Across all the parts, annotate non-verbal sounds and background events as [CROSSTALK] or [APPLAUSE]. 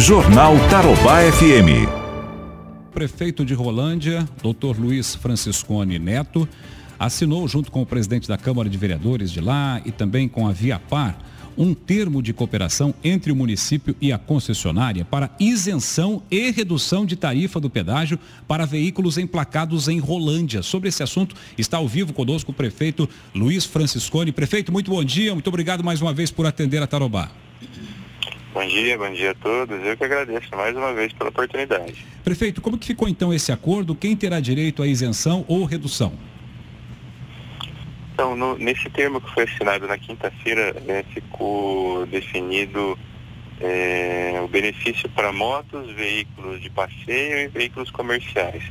Jornal Tarobá FM. Prefeito de Rolândia, Dr. Luiz Franciscone Neto, assinou junto com o presidente da Câmara de Vereadores de lá e também com a Viapar um termo de cooperação entre o município e a concessionária para isenção e redução de tarifa do pedágio para veículos emplacados em Rolândia. Sobre esse assunto está ao vivo conosco o prefeito Luiz Franciscone. Prefeito, muito bom dia, muito obrigado mais uma vez por atender a Tarobá. Bom dia, bom dia a todos. Eu que agradeço mais uma vez pela oportunidade. Prefeito, como que ficou então esse acordo? Quem terá direito à isenção ou redução? Então, no, nesse termo que foi assinado na quinta-feira, né, ficou definido é, o benefício para motos, veículos de passeio e veículos comerciais.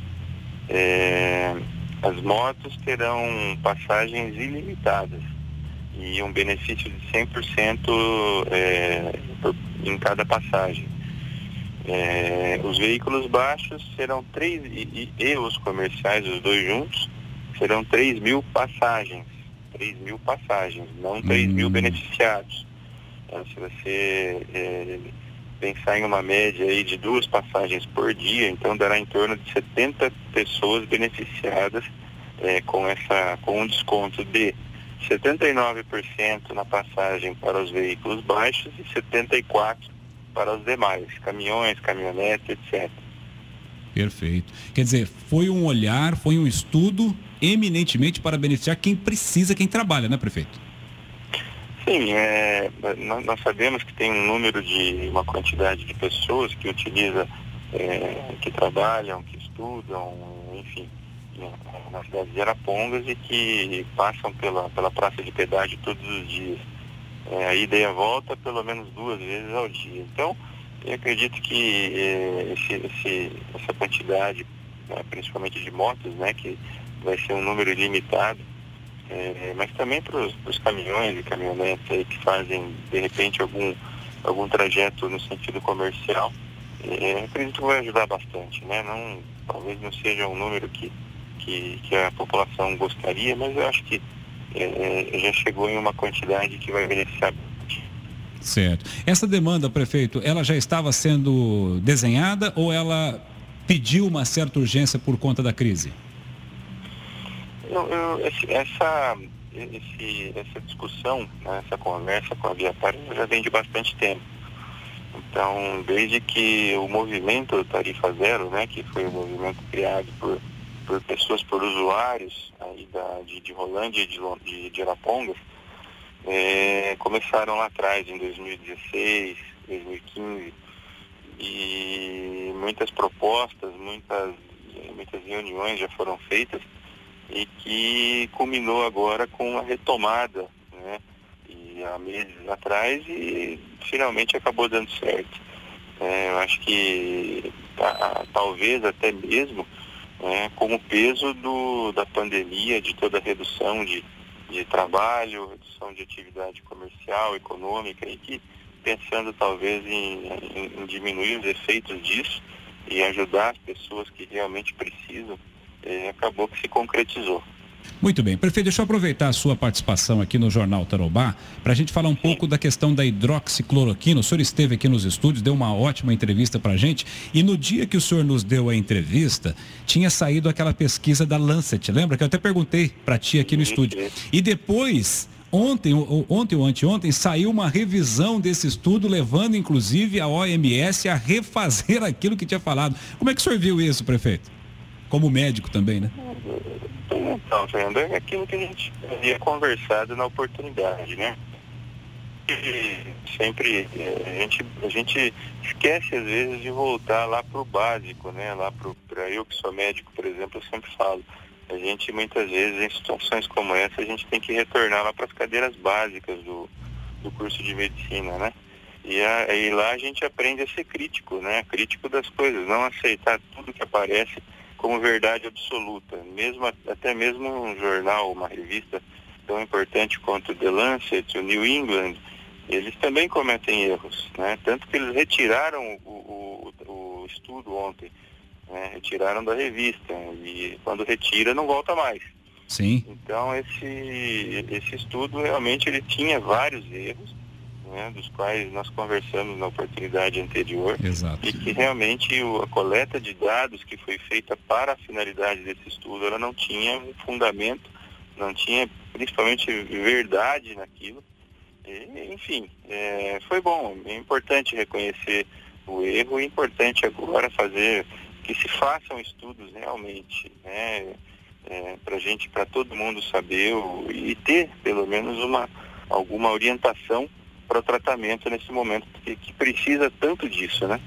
É, as motos terão passagens ilimitadas e um benefício de 100% é, em cada passagem. É, os veículos baixos serão três, e, e, os comerciais, os dois juntos, serão 3 mil passagens. 3 mil passagens, não 3 hum. mil beneficiados. Então, se você é, pensar em uma média aí de duas passagens por dia, então dará em torno de 70 pessoas beneficiadas é, com, essa, com um desconto de 79% na passagem para os veículos baixos e 74% para os demais, caminhões, caminhonetes, etc. Perfeito. Quer dizer, foi um olhar, foi um estudo eminentemente para beneficiar quem precisa, quem trabalha, né, prefeito? Sim, é, nós sabemos que tem um número de, uma quantidade de pessoas que utiliza, é, que trabalham, que estudam, enfim, na cidade de Arapongas e que passam pela, pela praça de pedágio todos os dias. É, a ida e a volta pelo menos duas vezes ao dia. Então, eu acredito que é, esse, esse, essa quantidade, né, principalmente de motos, né, que vai ser um número limitado, é, mas também para os caminhões e caminhonetes aí que fazem, de repente, algum, algum trajeto no sentido comercial, é, acredito que vai ajudar bastante, né? Não, talvez não seja um número que, que, que a população gostaria, mas eu acho que é, já chegou em uma quantidade que vai beneficiar Certo. Essa demanda, prefeito, ela já estava sendo desenhada ou ela pediu uma certa urgência por conta da crise? Eu, eu, essa, esse, essa discussão, né, essa conversa com a Viatar já vem de bastante tempo. Então, desde que o movimento Tarifa Zero, né, que foi um movimento criado por, por pessoas, por usuários aí da, de, de Rolândia e de, de, de é, começaram lá atrás, em 2016, 2015, e muitas propostas, muitas, muitas reuniões já foram feitas e que culminou agora com a retomada, né? E há meses atrás e finalmente acabou dando certo. É, eu acho que talvez até mesmo né, com o peso do, da pandemia, de toda a redução de, de trabalho, redução de atividade comercial, econômica, e que pensando talvez em, em, em diminuir os efeitos disso e ajudar as pessoas que realmente precisam, é, acabou que se concretizou. Muito bem. Prefeito, deixa eu aproveitar a sua participação aqui no Jornal Tarobá para a gente falar um pouco da questão da hidroxicloroquina. O senhor esteve aqui nos estúdios, deu uma ótima entrevista para a gente e no dia que o senhor nos deu a entrevista, tinha saído aquela pesquisa da Lancet, lembra? Que eu até perguntei para ti aqui no estúdio. E depois Ontem, ontem ou anteontem, saiu uma revisão desse estudo, levando inclusive a OMS a refazer [LAUGHS] aquilo que tinha falado. Como é que o senhor viu isso, prefeito? Como médico também, né? Então, Fernando, é aquilo que a gente havia conversado na oportunidade, né? E sempre é, a gente, a gente esquece às vezes de voltar lá para o básico, né? Lá para eu que sou médico, por exemplo, eu sempre falo, a gente muitas vezes em situações como essa a gente tem que retornar lá para as cadeiras básicas do, do curso de medicina, né? E aí lá a gente aprende a ser crítico, né? Crítico das coisas, não aceitar tudo que aparece como verdade absoluta. Mesmo, até mesmo um jornal, uma revista tão importante quanto o The Lancet, o New England, eles também cometem erros, né? Tanto que eles retiraram o, o, o estudo ontem, né? retiraram da revista e quando retira não volta mais. Sim. Então esse, esse estudo realmente ele tinha vários erros, né, dos quais nós conversamos na oportunidade anterior, Exato. e que realmente o, a coleta de dados que foi feita para a finalidade desse estudo, ela não tinha um fundamento, não tinha principalmente verdade naquilo. E, enfim, é, foi bom, é importante reconhecer o erro, é importante agora fazer que se façam estudos realmente, né, é, para gente, para todo mundo saber o, e ter pelo menos uma alguma orientação para o tratamento nesse momento que, que precisa tanto disso, né?